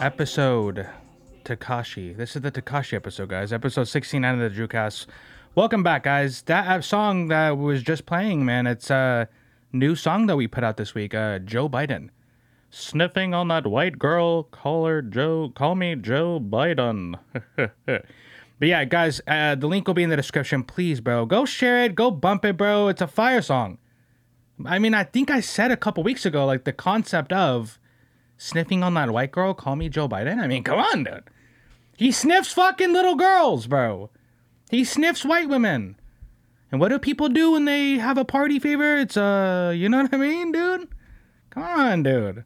episode Tekashi. This is the Tekashi episode, guys. Episode 69 of the Drewcast. Welcome back, guys. That song that was just playing, man, it's a new song that we put out this week. Uh, Joe Biden. Sniffing on that white girl, call her Joe, call me Joe Biden. but yeah, guys, uh, the link will be in the description. Please, bro, go share it, go bump it, bro. It's a fire song. I mean, I think I said a couple weeks ago, like the concept of sniffing on that white girl, call me Joe Biden. I mean, come on, dude. He sniffs fucking little girls, bro. He sniffs white women. And what do people do when they have a party favor? It's uh, you know what I mean, dude? Come on, dude.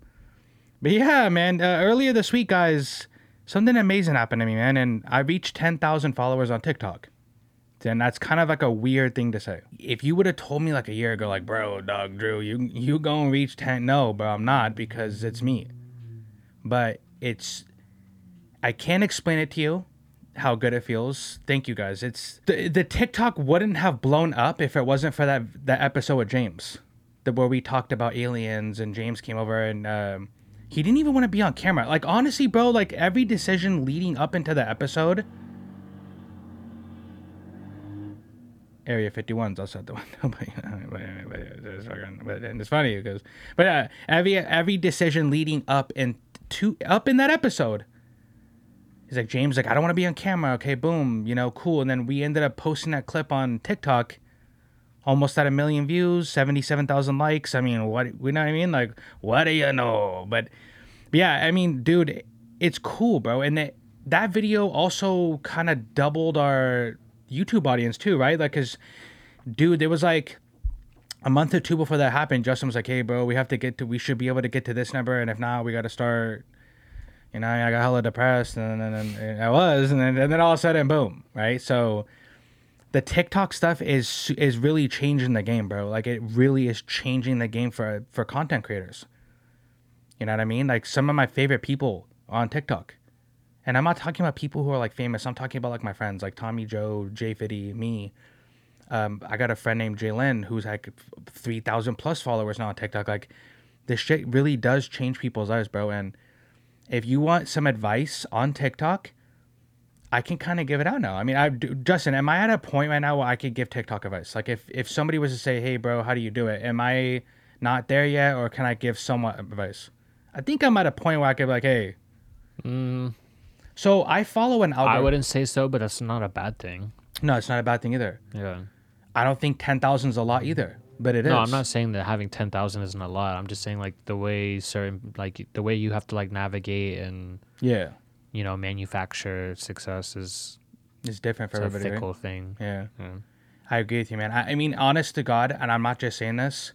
But yeah, man, uh, earlier this week, guys, something amazing happened to me, man, and I reached 10,000 followers on TikTok. And that's kind of like a weird thing to say. If you would have told me like a year ago, like, bro, dog, Drew, you you gonna reach 10? No, bro, I'm not because it's me. But it's, I can't explain it to you how good it feels. Thank you guys. It's the, the TikTok wouldn't have blown up if it wasn't for that that episode with James, the where we talked about aliens and James came over and um, he didn't even want to be on camera. Like honestly, bro, like every decision leading up into the episode. Area 51's outside the window, but, it's funny because, but uh, every every decision leading up and up in that episode. He's like james like i don't want to be on camera okay boom you know cool. And then we ended up posting that clip on tiktok. Almost at a million views 77000 likes. I mean what you know what i mean? Like what do you know? But, but yeah i mean dude it's cool bro. And it, that video also kind of doubled our youtube audience too right? Like because dude there was like a month or two before that happened justin was like hey bro we have to get to we should be able to get to this number and if not we got to start you know, I got hella depressed, and then and I was, and then, and then all of a sudden, boom, right? So the TikTok stuff is is really changing the game, bro. Like it really is changing the game for for content creators. You know what I mean? Like some of my favorite people on TikTok. And I'm not talking about people who are like famous. I'm talking about like my friends, like Tommy Joe, Jay Fitty, me. Um, I got a friend named Jalen who's like three thousand plus followers now on TikTok. Like this shit really does change people's lives, bro. And if you want some advice on TikTok, I can kind of give it out now. I mean, I Justin, am I at a point right now where I could give TikTok advice? Like, if if somebody was to say, "Hey, bro, how do you do it?" Am I not there yet, or can I give somewhat advice? I think I'm at a point where I could be like, "Hey." Mm. So I follow an algorithm. I wouldn't say so, but that's not a bad thing. No, it's not a bad thing either. Yeah. I don't think ten thousand is a lot either but it no, is. I'm not saying that having ten thousand isn't a lot. I'm just saying like the way certain like the way you have to like navigate and yeah, you know, manufacture success is it's different for everybody. It's a fickle right? thing. Yeah. yeah. I agree with you, man. I, I mean, honest to God, and I'm not just saying this.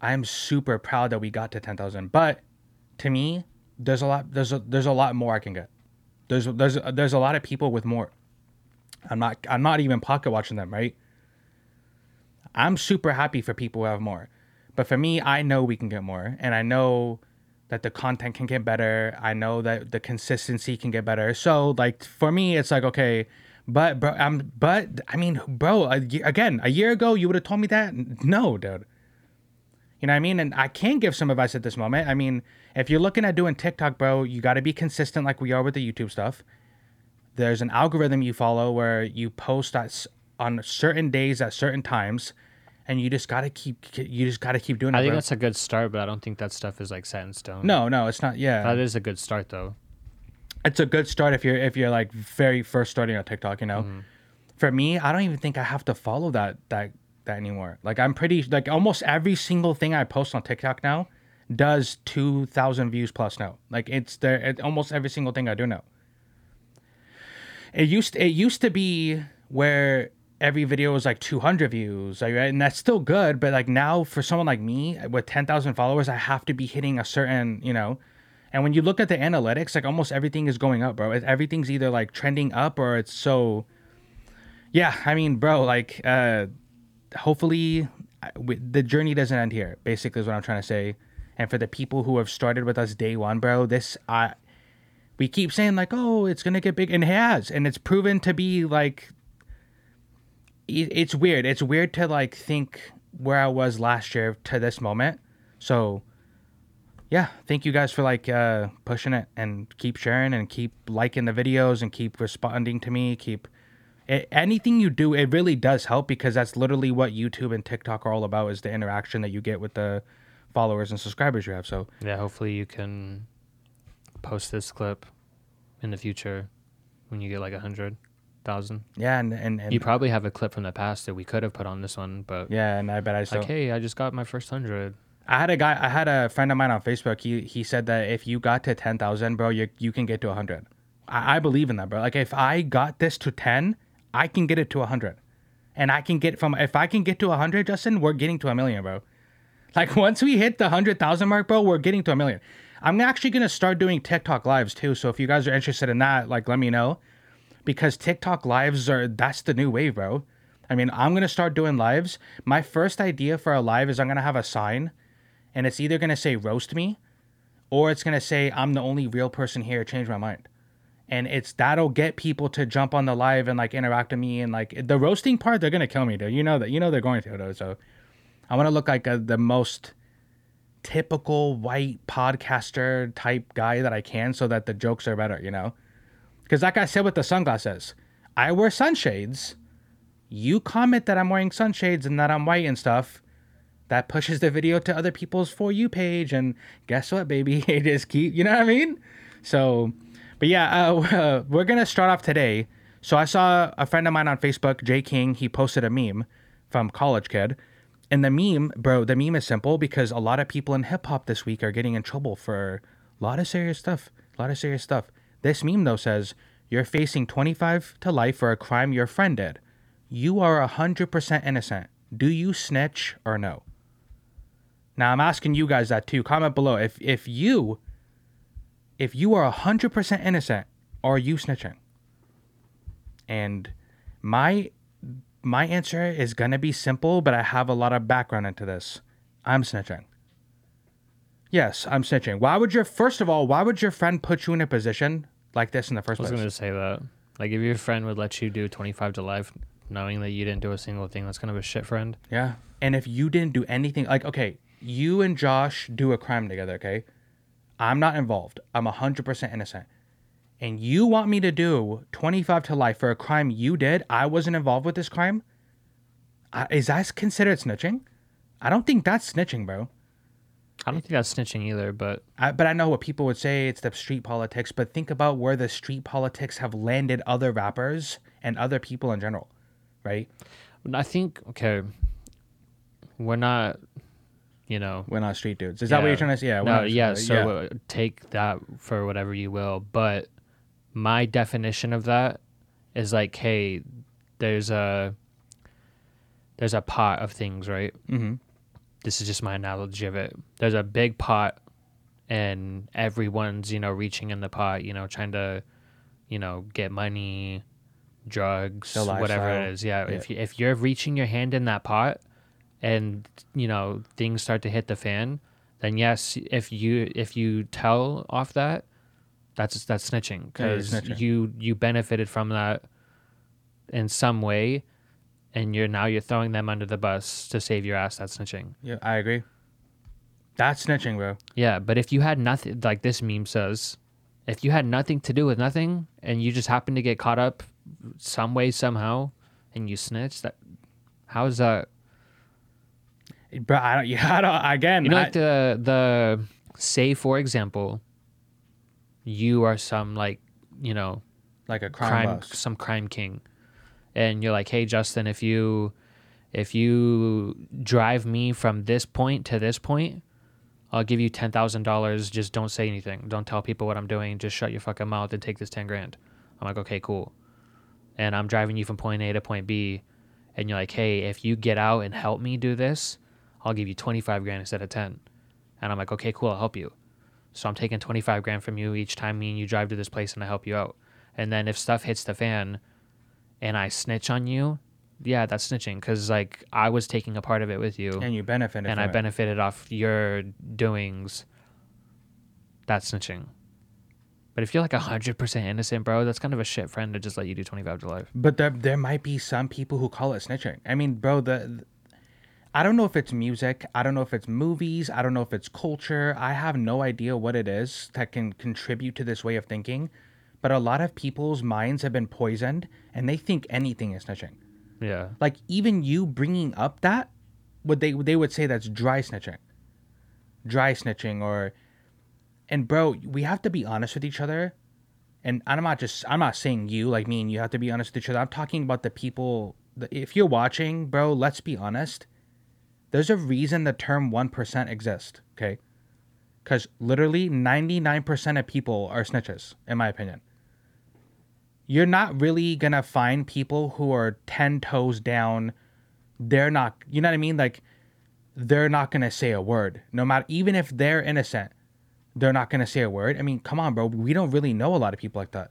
I'm super proud that we got to ten thousand, but to me, there's a lot. There's a there's a lot more I can get. There's there's there's a lot of people with more. I'm not I'm not even pocket watching them, right? I'm super happy for people who have more. But for me, I know we can get more. And I know that the content can get better. I know that the consistency can get better. So like for me, it's like, okay, but bro, I'm, but I mean, bro, again, a year ago, you would have told me that. No, dude. You know what I mean? And I can give some advice at this moment. I mean, if you're looking at doing TikTok, bro, you got to be consistent like we are with the YouTube stuff. There's an algorithm you follow where you post at, on certain days at certain times and you just gotta keep you just gotta keep doing it. I think bro. that's a good start, but I don't think that stuff is like set in stone. No, no, it's not. Yeah, that is a good start though. It's a good start if you're if you're like very first starting on TikTok. You know, mm-hmm. for me, I don't even think I have to follow that that that anymore. Like I'm pretty like almost every single thing I post on TikTok now does two thousand views plus now. Like it's there. It, almost every single thing I do now. It used it used to be where every video was like 200 views like, and that's still good but like now for someone like me with 10,000 followers I have to be hitting a certain you know? And when you look at the analytics like almost everything is going up bro. Everything's either like trending up or it's so yeah I mean bro like uh hopefully the journey doesn't end here basically is what I'm trying to say. And for the people who have started with us day one bro this I we keep saying like oh it's gonna get big and it has and it's proven to be like it's weird. It's weird to like think where I was last year to this moment. So yeah, thank you guys for like uh, pushing it and keep sharing and keep liking the videos and keep responding to me. Keep a- anything you do, it really does help because that's literally what YouTube and TikTok are all about is the interaction that you get with the followers and subscribers you have. So Yeah, hopefully you can post this clip in the future when you get like a hundred thousand. yeah, and and, and You probably have a clip from the past that we could have put on this one, but yeah, and I bet I still. like, hey, I just got my first hundred. I had a guy. I had a friend of mine on Facebook. He he said that if you got to ten thousand, bro, you you can get to hundred. I, I believe in that, bro. Like if I got this to ten, I can get it to hundred, and I can get from if I can get to hundred, Justin, we're getting to a million, bro. Like once we hit the hundred thousand mark, bro, we're getting to a million. I'm actually gonna start doing TikTok lives too. So if you guys are interested in that, like let me know, because TikTok lives are that's the new wave, bro. I mean, I'm gonna start doing lives. My first idea for a live is I'm gonna have a sign and it's either gonna say roast me or it's gonna say I'm the only real person here, change my mind. And it's that'll get people to jump on the live and like interact with me and like the roasting part, they're gonna kill me, dude. You know that you know they're going to though. So I wanna look like a, the most typical white podcaster type guy that I can so that the jokes are better, you know? Because like I said with the sunglasses, I wear sunshades. You comment that I'm wearing sunshades and that I'm white and stuff that pushes the video to other people's for you page and guess what baby? It is keep you know what i mean? So but yeah uh, we're gonna start off today. So i saw a friend of mine on facebook jay king he posted a meme from college kid. And the meme bro the meme is simple because a lot of people in hip-hop this week are getting in trouble for a lot of serious stuff a lot of serious stuff this meme though says you're facing 25 to life for a crime your friend did you are 100% innocent do you snitch or no now I'm asking you guys that too. Comment below if if you if you are 100% innocent, are you snitching? And my my answer is going to be simple, but I have a lot of background into this. I'm snitching. Yes, I'm snitching. Why would your first of all, why would your friend put you in a position like this in the first I was place? gonna say that. Like if your friend would let you do twenty five to life knowing that you didn't do a single thing, that's kind of a shit friend. Yeah. And if you didn't do anything, like, okay, you and Josh do a crime together, okay? I'm not involved. I'm 100% innocent. And you want me to do 25 to life for a crime you did? I wasn't involved with this crime? I, is that considered snitching? I don't think that's snitching, bro. I don't think that's snitching either, but I, but I know what people would say it's the street politics, but think about where the street politics have landed other rappers and other people in general, right? I think okay, we're not, you know. We're not street dudes. Is that what you're trying to say? Yeah. No, yeah. So yeah. take that for whatever you will, but my definition of that is like, hey, there's a there's a pot of things, right? Mhm. This is just my analogy of it. There's a big pot, and everyone's you know reaching in the pot, you know, trying to, you know, get money, drugs, whatever it is. Yeah, Yeah. if you, if you're reaching your hand in that pot, and you know things start to hit the fan, then yes, if you if you tell off that, that's that's snitching because snitching. you you benefited from that in some way, and you're now you're throwing them under the bus to save your ass. That's snitching. Yeah, I agree. That's snitching, bro. Yeah, but if you had nothing, like this meme says, if you had nothing to do with nothing and you just happened to get caught up some way somehow, and you snitch, that how is that? Bro, I don't. Yeah, I don't. Again, You know, I- like the the say for example, you are some like you know like a crime, crime, some crime king, and you're like, hey Justin, if you if you drive me from this point to this point, I'll give you ten thousand dollars. Just don't say anything. Don't tell people what I'm doing. Just shut your fucking mouth and take this ten grand. I'm like, okay, cool. And I'm driving you from point A to point B, and you're like, hey, if you get out and help me do this, I'll give you twenty five grand instead of ten. And I'm like, okay, cool, I'll help you. So I'm taking 25 grand from you each time me and you drive to this place and I help you out. And then if stuff hits the fan and I snitch on you, yeah, that's snitching because like I was taking a part of it with you and you benefited and I it. benefited off your doings. That's snitching. But if you're like 100% innocent, bro, that's kind of a shit friend to just let you do 25 to life. But there, there might be some people who call it snitching. I mean, bro, the, I don't know if it's music, I don't know if it's movies, I don't know if it's culture. I have no idea what it is that can contribute to this way of thinking. But a lot of people's minds have been poisoned and they think anything is snitching. Yeah. Like even you bringing up that, would they they would say that's dry snitching, dry snitching, or, and bro, we have to be honest with each other, and I'm not just I'm not saying you like me and you have to be honest with each other. I'm talking about the people. The, if you're watching, bro, let's be honest. There's a reason the term one percent exists. Okay, because literally ninety nine percent of people are snitches, in my opinion you're not really gonna find people who are 10 toes down. They're not you know what i mean? Like they're not gonna say a word. No matter even if they're innocent they're not gonna say a word. I mean come on bro. We don't really know a lot of people like that.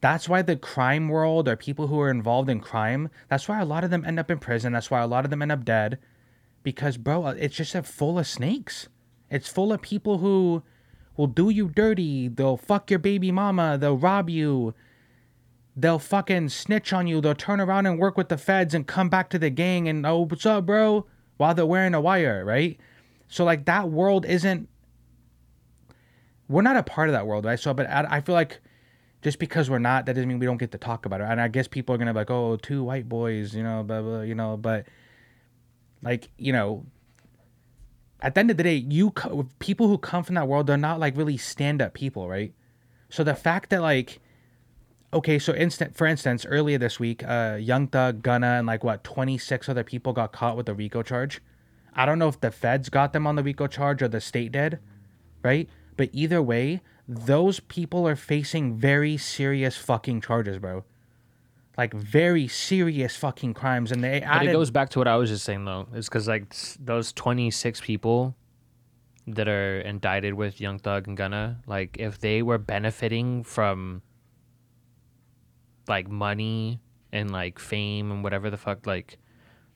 That's why the crime world or people who are involved in crime that's why a lot of them end up in prison. That's why a lot of them end up dead. Because bro it's just a full of snakes. It's full of people who will do you dirty. They'll fuck your baby mama. They'll rob you. They'll fucking snitch on you. They'll turn around and work with the feds and come back to the gang and, oh, what's up, bro? While they're wearing a wire, right? So, like, that world isn't. We're not a part of that world, right? So, but I, feel like just because we're not, that doesn't mean we don't get to talk about it. And I guess people are going to be like, oh, two white boys, you know, blah, blah, you know, but like, you know, at the end of the day, you people who come from that world, they're not like really stand up people, right? So the fact that like, okay, so instant for instance, earlier this week, uh, Young Thug, Gunna, and like what twenty six other people got caught with a RICO charge. I don't know if the feds got them on the RICO charge or the state did, right? But either way, those people are facing very serious fucking charges, bro like very serious fucking crimes, and they added. But it goes back to what I was just saying though, is because like those twenty six people that are indicted with Young Thug and Gunna, like if they were benefiting from like money and like fame and whatever the fuck, like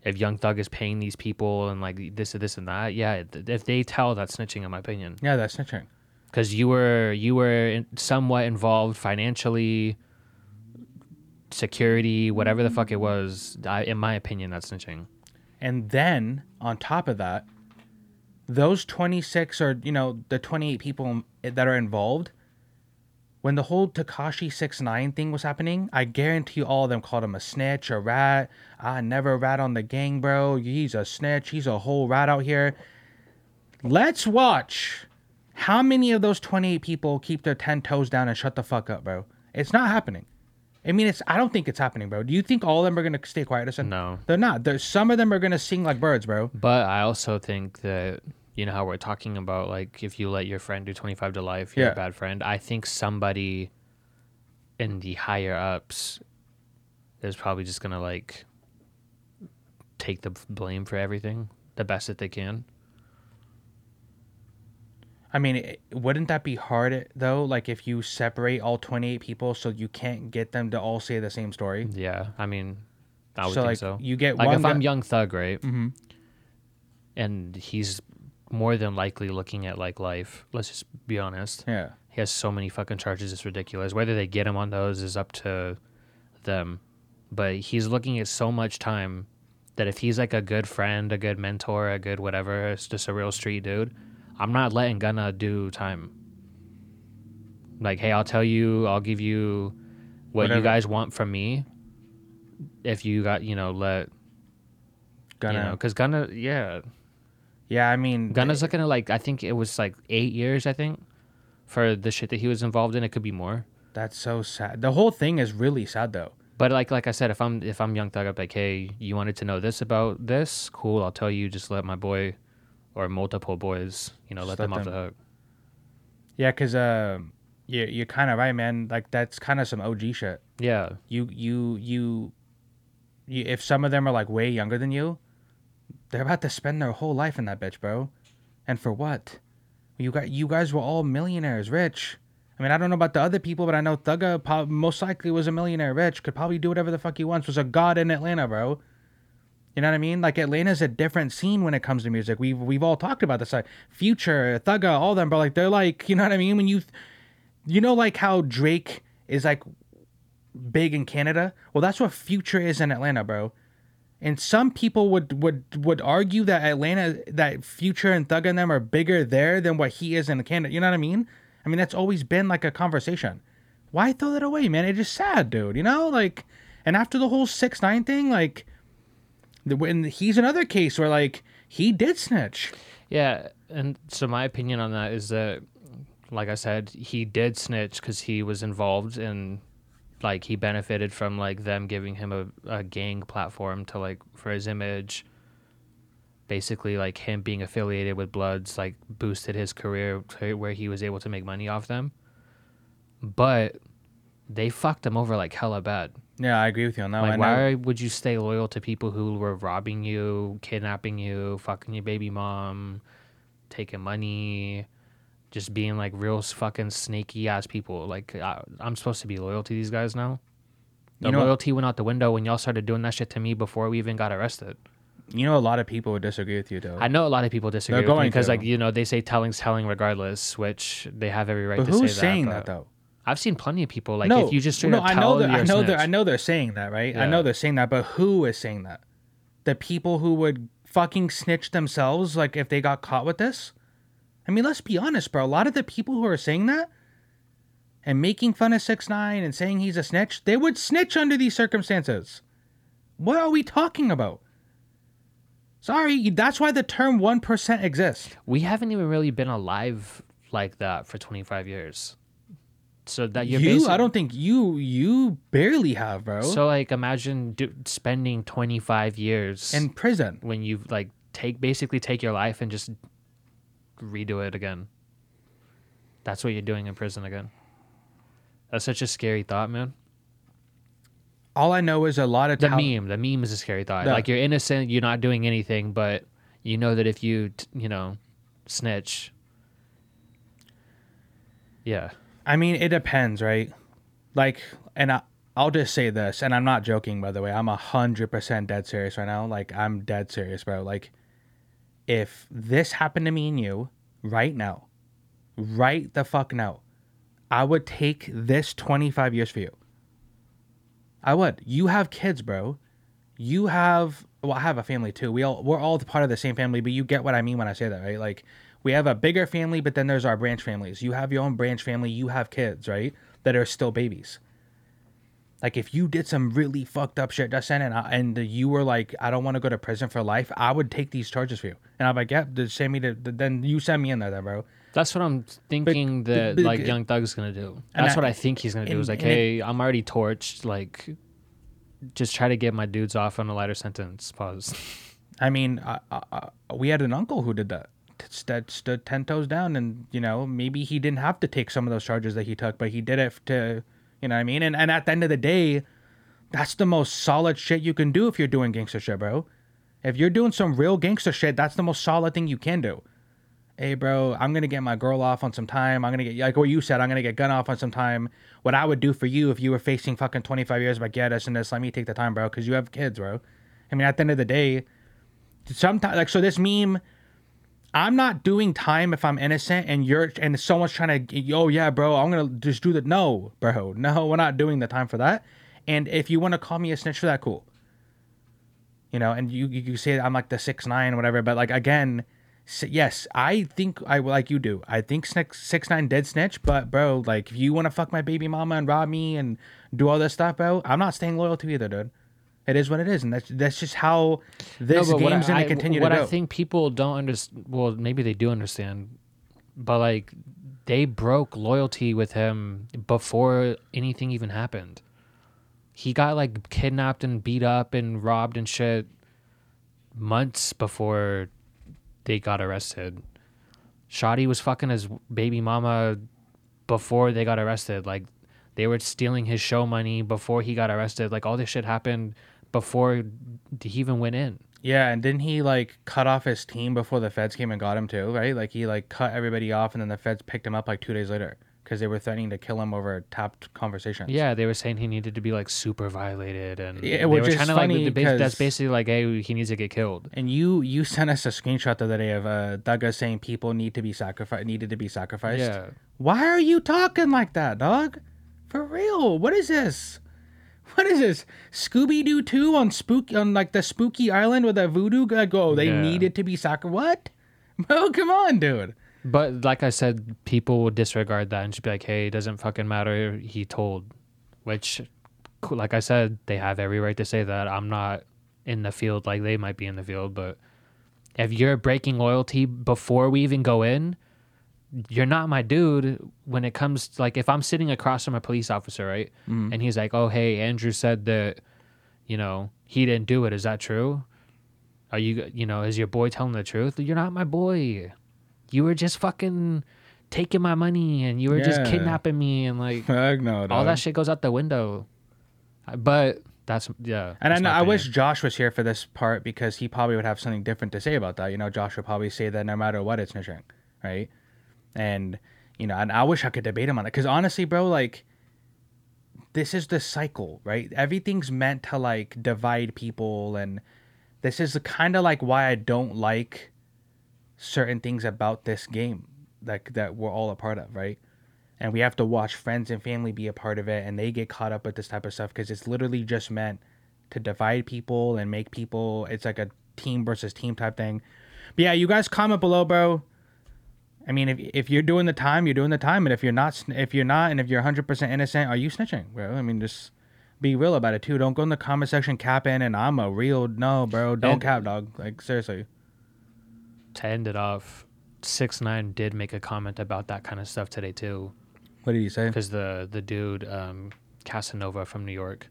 if Young Thug is paying these people and like this and this and that, yeah, if they tell that's snitching, in my opinion. Yeah, that's snitching. Because you were you were somewhat involved financially security, whatever the mm-hmm. fuck it was. I, in my opinion, that's snitching. And then on top of that, those 26 or you know the 28 people that are involved when the whole Tekashi 69 thing was happening, I guarantee you all of them called him a snitch, a rat. I never rat on the gang, bro. He's a snitch. He's a whole rat out here. Let's watch how many of those 28 people keep their 10 toes down and shut the fuck up, bro. It's not happening. I mean, it's. I don't think it's happening, bro. Do you think all of them are gonna stay quiet? Or no, they're not. There's some of them are gonna sing like birds, bro. But I also think that you know how we're talking about like if you let your friend do 25 to life, you're yeah. a bad friend. I think somebody in the higher ups is probably just gonna like take the blame for everything the best that they can. I mean, wouldn't that be hard though? Like if you separate all 28 people so you can't get them to all say the same story? Yeah, I mean, I would so, think like, so. You get like if guy- I'm Young Thug, right? Mm-hmm. And he's more than likely looking at like life. Let's just be honest. Yeah. He has so many fucking charges. It's ridiculous. Whether they get him on those is up to them. But he's looking at so much time that if he's like a good friend, a good mentor, a good whatever, it's just a real street dude I'm not letting Gunna do time. Like, hey, I'll tell you, I'll give you what Whatever. you guys want from me. If you got, you know, let Gunna, you know, because Gunna, yeah, yeah. I mean, Gunna's eh, looking at like I think it was like eight years. I think for the shit that he was involved in, it could be more. That's so sad. The whole thing is really sad though. But like like I said, if I'm if I'm Young Thug, I'm like, hey, you wanted to know this about this? Cool, I'll tell you. Just let my boy or multiple boys, you know, let them, them off the hook. Yeah, cause uh, you you're kind of right, man. Like that's kind of some OG shit. Yeah. You, you you you if some of them are like way younger than you, they're about to spend their whole life in that bitch, bro. And for what? You got you guys were all millionaires, rich. I mean, I don't know about the other people, but I know Thugga most likely was a millionaire, rich, could probably do whatever the fuck he wants, was a god in Atlanta, bro. You know what I mean? Like Atlanta's a different scene when it comes to music. We've we've all talked about this. Like Future, Thugga, all them, but like they're like, you know what I mean? When you, you know, like how Drake is like big in Canada. Well, that's what Future is in Atlanta, bro. And some people would would would argue that Atlanta, that Future and Thug and them are bigger there than what he is in Canada. You know what I mean? I mean that's always been like a conversation. Why throw that away, man? It's just sad, dude. You know, like, and after the whole six nine thing, like, when he's another case where like he did snitch. Yeah, and so my opinion on that is that, like I said, he did snitch because he was involved in, like, he benefited from like them giving him a, a gang platform to like for his image. Basically, like him being affiliated with Bloods, like boosted his career to where he was able to make money off them. But they fucked him over like hella bad. Yeah, I agree with you on that Like, one. Why would you stay loyal to people who were robbing you, kidnapping you, fucking your baby mom, taking money, just being like real fucking snaky ass people? Like, I, I'm supposed to be loyal to these guys now. The You know- loyalty went out the window when y'all started doing that shit to me before we even got arrested. You know, a lot of people would disagree with you, though. I know a lot of people disagree with me going because, to. like, you know, they say telling's telling regardless, which they have every right but to say that. who's saying that, though? I've seen plenty of people like no, if you just straight no, up I know that. I know that. I know they're saying that, right? I know they're saying that, but who is saying that? The people who would fucking snitch themselves, like if they got caught with this. I mean, let's be honest, bro. A lot of the people who are saying that and making fun of six nine and saying he's a snitch, they would snitch under these circumstances. What are we talking about? Sorry, that's why the term one percent exists. we haven't even really been alive like that for 25 years. So that you're you, I don't think you, you barely have, bro. So like imagine do, spending 25 years in prison. when you like take basically take your life and just redo it again. That's what you're doing in prison again. That's such a scary thought, man. All I know is a lot of The meme, the meme is a scary thought. The- like you're innocent, you're not doing anything, but you know that if you, t- you know, snitch. Yeah. I mean, it depends, right? Like, and I, I'll just say this, and I'm not joking, by the way. I'm a hundred percent dead serious right now. Like, I'm dead serious, bro. Like, if this happened to me and you right now, right the fuck now, I would take this 25 years for you. I would. You have kids, bro. You have. Well, I have a family too. We all we're all part of the same family, but you get what I mean when I say that, right? Like, we have a bigger family, but then there's our branch families. You have your own branch family. You have kids, right? That are still babies. Like if you did some really fucked up shit, Justin, and I, and you were like, I don't want to go to prison for life, I would take these charges for you. And I'm like, yeah, just send me to. Then you send me in there, then, bro. That's what I'm thinking but- that but- like Young Thug's gonna do. That's I- what I think he's gonna do. Is like, and it- hey, I'm already torched. Like, just try to get my dudes off on a lighter sentence. Pause. I mean, I, we had an uncle who did that. That stood ten toes down, and you know maybe he didn't have to take some of those charges that he took, but he did it to, you know what I mean. And and at the end of the day, that's the most solid shit you can do if you're doing gangster shit, bro. If you're doing some real gangster shit, that's the most solid thing you can do. Hey, bro, I'm gonna get my girl off on some time. I'm gonna get like what you said. I'm gonna get gun off on some time. What I would do for you if you were facing fucking 25 years, but get us and this, let me take the time, bro, because you have kids, bro. I mean, at the end of the day, sometimes like so this meme i'm not doing time if i'm innocent and you're and someone's trying to oh yeah bro i'm gonna just do the no bro no we're not doing the time for that. And if you want to call me a snitch for that cool. You know and you you, say i'm like the six nine whatever but like again yes i think i like you do i think six, six nine dead snitch but bro like if you want to fuck my baby mama and rob me and do all this stuff bro i'm not staying loyal to you either dude it is what it is and that's that's just how this No, game's gonna continue what to go I think people don't understand. Well, maybe they do understand, but like they broke loyalty with him before anything even happened. He got like kidnapped and beat up and robbed and shit months before they got arrested. Shotti was fucking his baby mama before they got arrested. Like they were stealing his show money before he got arrested. Like all this shit happened before he even went in. Yeah, and didn't he like cut off his team before the feds came and got him too? Right? Like he like cut everybody off, and then the feds picked him up like two days later because they were threatening to kill him over tapped conversations. Yeah, they were saying he needed to be like super violated, and Yeah, they which were is trying to like bas- that's 'cause- basically like, hey, he needs to get killed. And you you sent us a screenshot the other day of uh Douglas saying people need to be sacrificed needed to be sacrificed. Yeah, Why are you talking like that, dog? For real? What is this? What is this? Scooby Doo 2 on spook on like the spooky island with a voodoo guy go, they Yeah. needed to be soccer. What? Bro, come on, dude. But like I said, people will disregard that and just be like, "Hey, it doesn't fucking matter." He told, which, like I said, they have every right to say that. I'm not in the field like they might be in the field, but if you're breaking loyalty before we even go in, you're not my dude. When it comes to, like, if I'm sitting across from a police officer, right, and he's like, "Oh, hey, Andrew said that, you know, he didn't do it. Is that true?" Are you, you know, is your boy telling the truth? You're not my boy you were just fucking taking my money and you were just kidnapping me and like no, all that shit goes out the window. Uh, But that's yeah. And I, that's know, I wish. Josh was here for this part because he probably would have something different to say about that. You know, Josh would probably say that no matter what, it's snitching, right? And you know, and I wish I could debate him on it because honestly, bro, like this is the cycle, right? Everything's meant to like divide people, and this is kind of like why I don't like certain things about this game, like that we're all a part of, right? and we have to watch friends and family be a part of it and they get caught up with this type of stuff because it's literally just meant to divide people and make people it's like a team versus team type thing but yeah you guys comment below bro i mean if, if you're doing the time you're doing the time. And if you're not if you're not and if you're 100% innocent are you snitching? Bro i mean just be real about it too. Don't go in the comment section capping and i'm a real no bro don't And- cap dog. Like seriously. To end it off, six nine did make a comment about that kind of stuff today too, what did you say? Because the the dude um, Casanova from New York,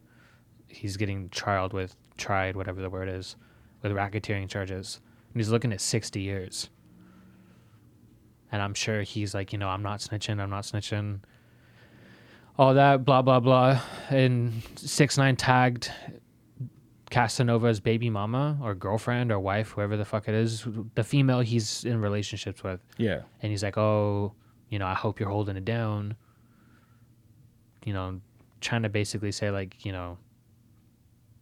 he's getting trialed with tried whatever the word is, with racketeering charges, and he's looking at sixty years. And I'm sure he's like, you know, I'm not snitching, I'm not snitching. All that, blah blah blah, and six nine tagged Casanova's baby mama or girlfriend or wife, whoever the fuck it is, the female he's in relationships with. yeah And he's like, Oh, you know, I hope you're holding it down. You know, trying to basically say, like, you know,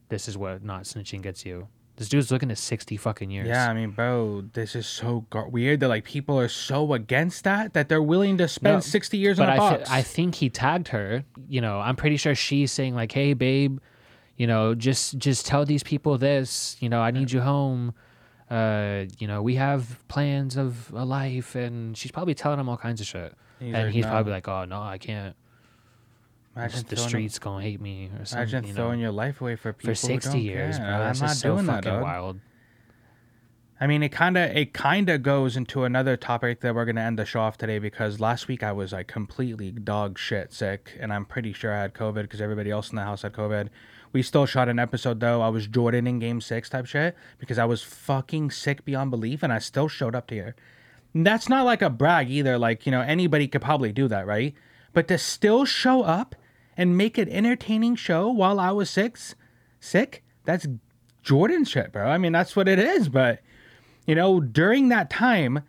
this is what not snitching gets you. This dude's looking at 60 fucking years. Yeah, I mean, bro, this is so gar- weird that like people are so against that that they're willing to spend No, sixty years on a I, box. I think he tagged her. You know, I'm pretty sure she's saying like, "Hey, babe, you know, just just tell these people this. You know, I need you home. Uh, you know, we have plans of a life." And she's probably telling him all kinds of shit. He's and like, he's "No." probably like, "Oh no, I can't. Imagine the throwing, streets gonna hate me or something." Imagine you know, throwing your life away for people for 60 who don't years, care. bro. I'm That's not just so doing that, fucking dog. wild. I mean, it kind of it kind of goes into another topic that we're gonna end the show off today because last week I was like completely dog shit sick, and I'm pretty sure I had COVID because everybody else in the house had COVID. We still shot an episode though. I was Jordan in Game Six type shit because I was fucking sick beyond belief, and I still showed up to here. And that's not like a brag either. Like you know anybody could probably do that, right? But to still show up and make an entertaining show while I was sick, sick, that's Jordan shit, bro. I mean that's what it is, but you know, during that time,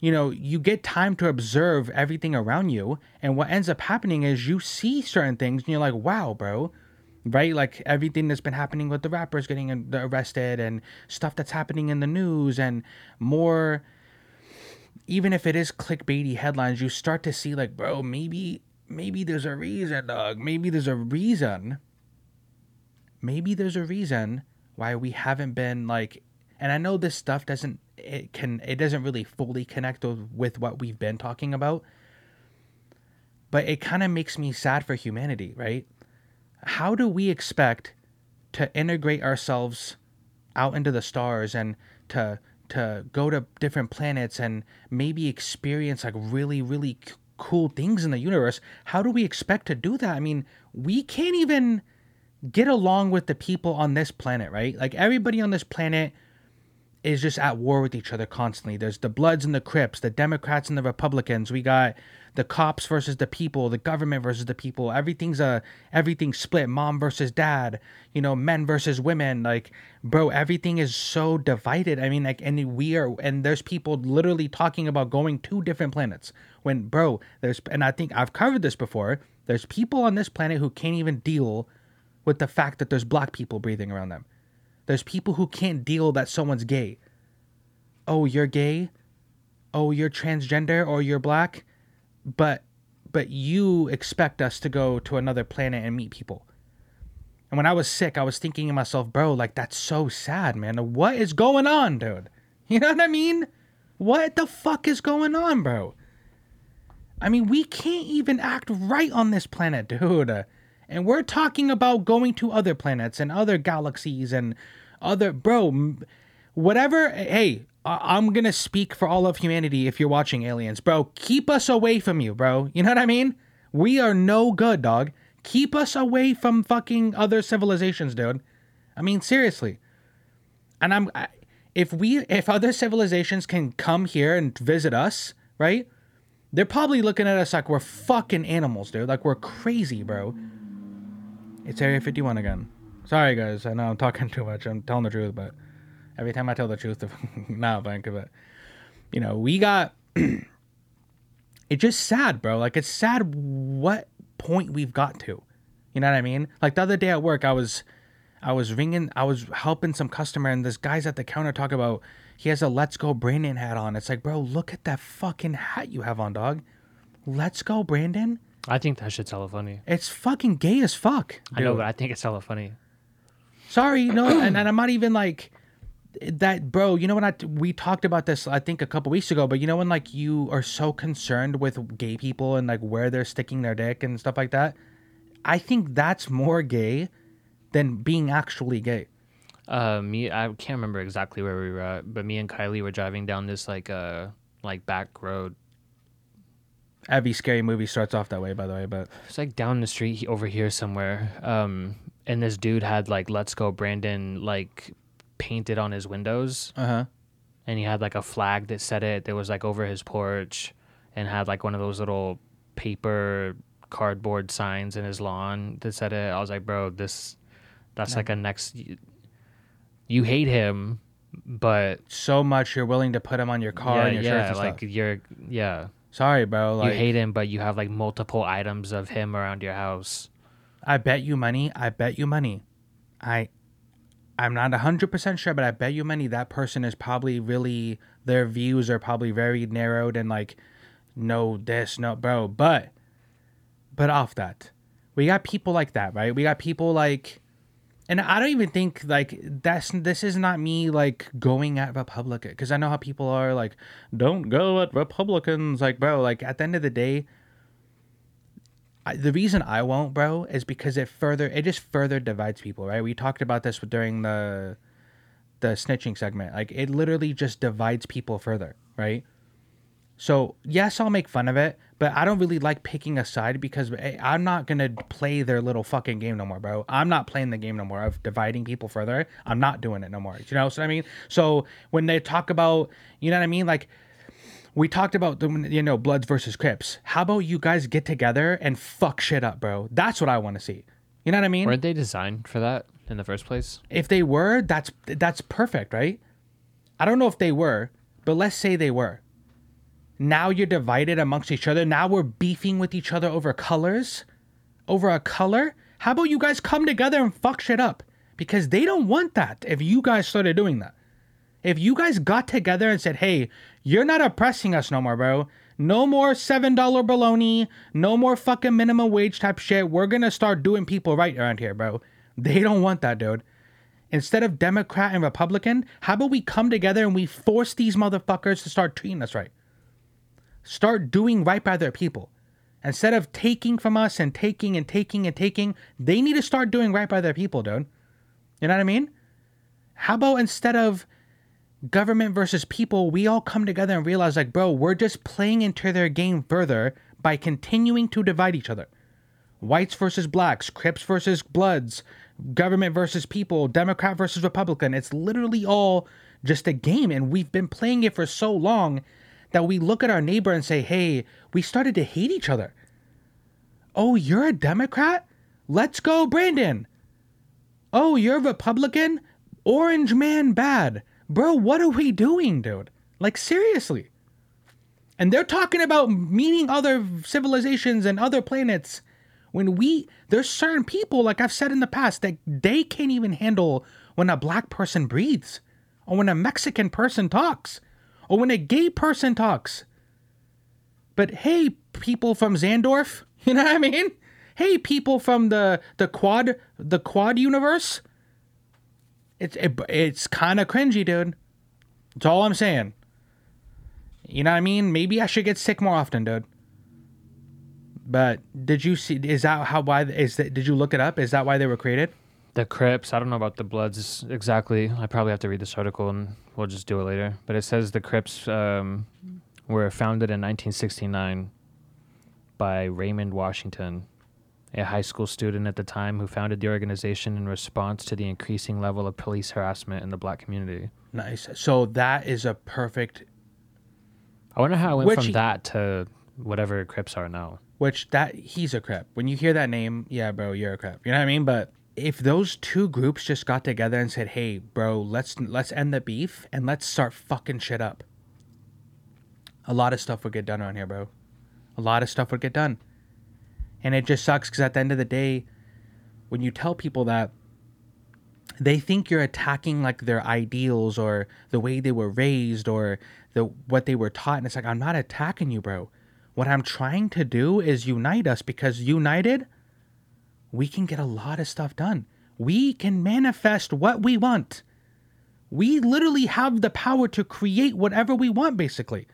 you know, you get time to observe everything around you. And what ends up happening is you see certain things and you're like, wow, bro. Right? Like everything that's been happening with the rappers getting arrested and stuff that's happening in the news and more, even if it is clickbaity headlines, you start to see, like, bro, maybe, maybe there's a reason, dog. Maybe there's a reason. Maybe there's a reason why we haven't been like and I know this stuff doesn't it can it doesn't really fully connect with, what we've been talking about. But it kind of makes me sad for humanity, right? How do we expect to integrate ourselves out into the stars and to to go to different planets and maybe experience like really really cool things in the universe? How do we expect to do that? I mean, we can't even get along with the people on this planet, right? Like everybody on this planet is just at war with each other constantly. There's the Bloods and the Crips, the Democrats and the Republicans. We got the cops versus the people, the government versus the people. Everything's a everything's split. Mom versus dad. You know, men versus women. Like, bro, everything is so divided. I mean, like, and we are, and there's people literally talking about going to different planets. When, bro, there's, and I think I've covered this before. There's people on this planet who can't even deal with the fact that there's black people breathing around them. There's people who can't deal that someone's gay. Oh, you're gay? Oh, you're transgender or you're black? But but you expect us to go to another planet and meet people. And when I was sick, I was thinking to myself, bro, like that's so sad, man. What is going on, dude? You know what I mean? What the fuck is going on, bro? I mean, we can't even act right on this planet, dude. And we're talking about going to other planets and other galaxies and other, bro, whatever. Hey, I- I'm gonna speak for all of humanity if you're watching aliens, bro. Keep us away from you, bro. You know what I mean? We are no good, dog. Keep us away from fucking other civilizations, dude. I mean, seriously. And I'm, if we, if other civilizations can come here and visit us, right? They're probably looking at us like we're fucking animals, dude. Like we're crazy, bro. It's Area 51 again. Sorry, guys. I know I'm talking too much. I'm telling the truth, but every time I tell the truth, nah, thank you. But you know, we got. it's just sad, bro. Like it's sad what point we've got to. You know what I mean? Like the other day at work, I was, I was ringing, I was helping some customer, and this guy's at the counter talking about he has a "Let's Go Brandon" hat on. It's like, bro, look at that fucking hat you have on, dog. Let's go, Brandon. I think that shit's hella funny. It's fucking gay as fuck. I know, but I think it's hella funny. Sorry, no, and, and I'm not even like that, bro. You know when I we talked about this, I think a couple weeks ago. But you know when like you are so concerned with gay people and like where they're sticking their dick and stuff like that. I think that's more gay than being actually gay. Uh, me, I can't remember exactly where we were at, but me and Kylie were driving down this like uh like back road. Every scary movie starts off that way, by the way. But It's like down the street over here somewhere. Um, and this dude had like "Let's Go Brandon" like painted on his windows, uh huh. and he had like a flag that said it. That was like over his porch, and had like one of those little paper cardboard signs in his lawn that said it. I was like, bro, this that's like a next. You hate him, but So much you're willing to put him on your car yeah, and your yeah, and like stuff. you're yeah. Sorry, bro. Like you hate him, but you have like multiple items of him around your house. I bet you money. I bet you money. I I'm not 100% sure, but I bet you money that person is probably really their views are probably very narrowed and like no this, no bro, but but off that. We got people like that, right? We got people like and I don't even think like that's this is not me like going at Republican because I know how people are like don't go at Republicans like bro like at the end of the day I, the reason I won't, bro, is because it further it just further divides people, right? We talked about this during the the snitching segment. Like it literally just divides people further, right? So yes, I'll make fun of it, but I don't really like picking a side because eh, I'm not gonna play their little fucking game no more, bro. I'm not playing the game no more of dividing people further. I'm not doing it no more. You know what I mean? So when they talk about, you know what I mean, like we talked about the you know Bloods versus Crips. How about you guys get together and fuck shit up, bro? That's what I want to see. You know what I mean? Weren't they designed for that in the first place? If they were, that's that's perfect, right? I don't know if they were, but let's say they were. Now you're divided amongst each other. Now we're beefing with each other over colors, over a color. How about you guys come together and fuck shit up? Because they don't want that. If you guys started doing that, if you guys got together and said, "Hey, you're not oppressing us no more, bro. No more seven dollar baloney. No more fucking minimum wage type shit. We're gonna start doing people right around here, bro." They don't want that, dude. Instead of Democrat and Republican, how about we come together and we force these motherfuckers to start treating us right? Start doing right by their people. Instead of taking from us and taking and taking and taking, they need to start doing right by their people, dude. You know what I mean? How about instead of government versus people, we all come together and realize, like, bro, we're just playing into their game further by continuing to divide each other. Whites versus blacks, Crips versus Bloods, government versus people, Democrat versus Republican. It's literally all just a game. And we've been playing it for so long that we look at our neighbor and say, hey, we started to hate each other. Oh, you're a Democrat? Let's go, Brandon. Oh, you're Republican? Orange man bad. Bro, what are we doing, dude? Like, seriously. And they're talking about meeting other civilizations and other planets when we, there's certain people, like I've said in the past, that they can't even handle when a black person breathes, or when a Mexican person talks, or when a gay person talks. But hey, people from Zandorf, you know what I mean? hey, people from the the quad the quad universe. It's it, it's kind of cringy, dude. That's all I'm saying. You know what I mean? Maybe I should get sick more often, dude. But did you see? Is that how? Why is that? Did you look it up? Is that why they were created? The Crips, I don't know about the Bloods exactly. I probably have to read this article and we'll just do it later. But it says the Crips um, were founded in 1969 by Raymond Washington, a high school student at the time who founded the organization in response to the increasing level of police harassment in the black community. Nice. So that is a perfect. I wonder how it went Which from that to whatever Crips are now. Which that he's a Crip. When you hear that name, yeah, bro, you're a Crip. You know what I mean? But if those two groups just got together and said, "Hey, bro, let's let's end the beef and let's start fucking shit up," a lot of stuff would get done around here, bro. A lot of stuff would get done. And it just sucks because at the end of the day, when you tell people that, they think you're attacking like their ideals or the way they were raised or the what they were taught. And it's like I'm not attacking you, bro. What I'm trying to do is unite us because united, we can get a lot of stuff done. We can manifest what we want. We literally have the power to create whatever we want, basically.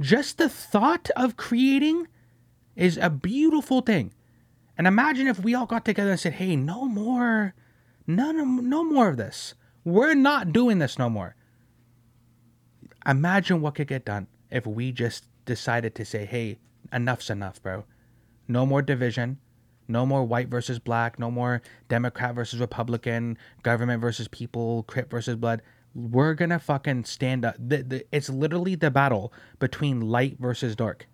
Just the thought of creating is a beautiful thing. And imagine if we all got together and said, hey, no more, none, no more of this. We're not doing this no more. Imagine what could get done if we just decided to say, hey, enough's enough, bro. No more division. No more white versus black. No more Democrat versus Republican. Government versus people. Crip versus blood. We're gonna fucking stand up. The, the, it's literally the battle between light versus dark,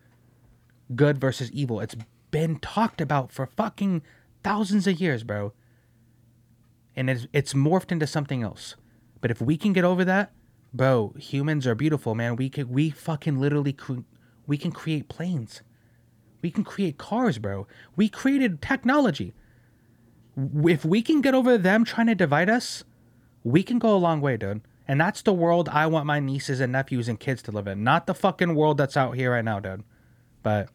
good versus evil. It's been talked about for fucking thousands of years, bro. And it's it's morphed into something else. But if we can get over that, bro, humans are beautiful, man. We can we fucking literally cre- we can create planes. We can create cars, bro. We created technology. If we can get over them trying to divide us, we can go a long way, dude. And that's the world I want my nieces and nephews and kids to live in, not the fucking world that's out here right now, dude. But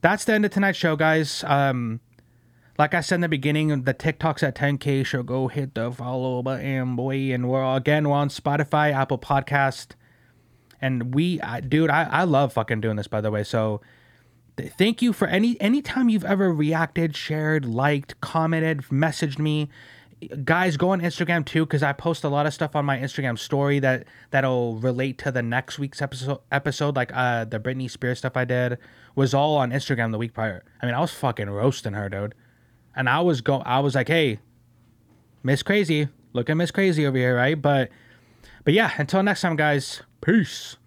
that's the end of tonight's show, guys. Um, like I said in the beginning, the TikTok's at 10k. So go hit the follow button, boy. And we're again we're on Spotify, Apple Podcast, and we, I, dude, I I love fucking doing this. By the way, so th- thank you for any any time you've ever reacted, shared, liked, commented, messaged me. Guys, go on Instagram too because I post a lot of stuff on my Instagram story that that'll relate to the next week's episode. Episode like uh the Britney Spears stuff I did was all on Instagram the week prior. I mean, I was fucking roasting her, dude, and I was go I was like, hey, Miss Crazy, look at Miss Crazy over here, right? But but yeah, until next time, guys, peace.